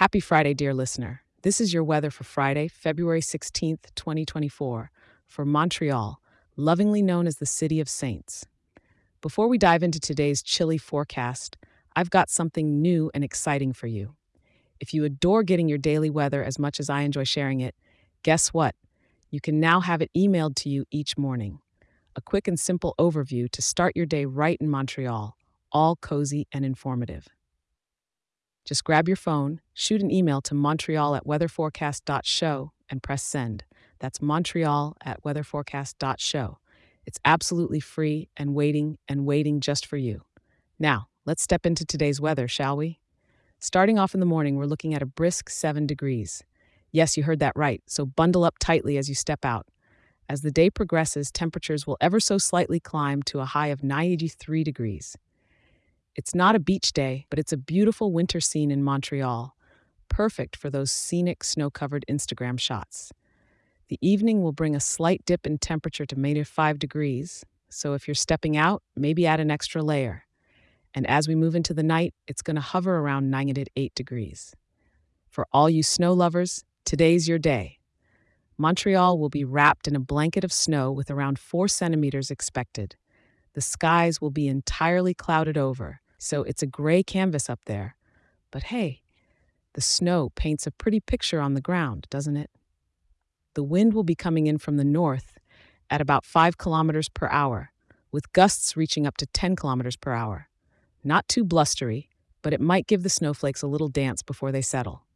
Happy Friday, dear listener. This is your weather for Friday, February 16th, 2024, for Montreal, lovingly known as the City of Saints. Before we dive into today's chilly forecast, I've got something new and exciting for you. If you adore getting your daily weather as much as I enjoy sharing it, guess what? You can now have it emailed to you each morning. A quick and simple overview to start your day right in Montreal, all cozy and informative. Just grab your phone, shoot an email to montreal at weatherforecast.show, and press send. That's montreal at weatherforecast.show. It's absolutely free and waiting and waiting just for you. Now, let's step into today's weather, shall we? Starting off in the morning, we're looking at a brisk 7 degrees. Yes, you heard that right, so bundle up tightly as you step out. As the day progresses, temperatures will ever so slightly climb to a high of 93 degrees. It's not a beach day, but it's a beautiful winter scene in Montreal, perfect for those scenic snow covered Instagram shots. The evening will bring a slight dip in temperature to maybe 5 degrees, so if you're stepping out, maybe add an extra layer. And as we move into the night, it's going to hover around 98 degrees. For all you snow lovers, today's your day. Montreal will be wrapped in a blanket of snow with around 4 centimeters expected. The skies will be entirely clouded over, so it's a gray canvas up there. But hey, the snow paints a pretty picture on the ground, doesn't it? The wind will be coming in from the north at about 5 kilometers per hour, with gusts reaching up to 10 kilometers per hour. Not too blustery, but it might give the snowflakes a little dance before they settle.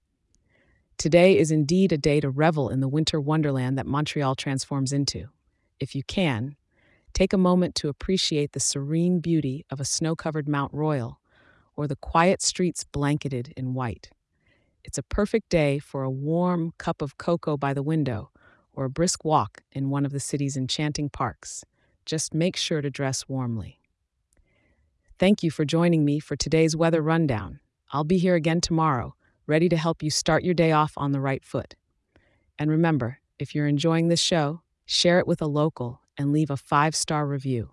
Today is indeed a day to revel in the winter wonderland that Montreal transforms into. If you can, take a moment to appreciate the serene beauty of a snow covered Mount Royal or the quiet streets blanketed in white. It's a perfect day for a warm cup of cocoa by the window or a brisk walk in one of the city's enchanting parks. Just make sure to dress warmly. Thank you for joining me for today's weather rundown. I'll be here again tomorrow, ready to help you start your day off on the right foot. And remember, if you're enjoying this show, share it with a local and leave a five star review.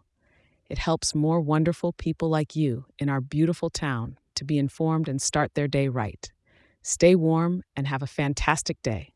It helps more wonderful people like you in our beautiful town to be informed and start their day right. Stay warm and have a fantastic day.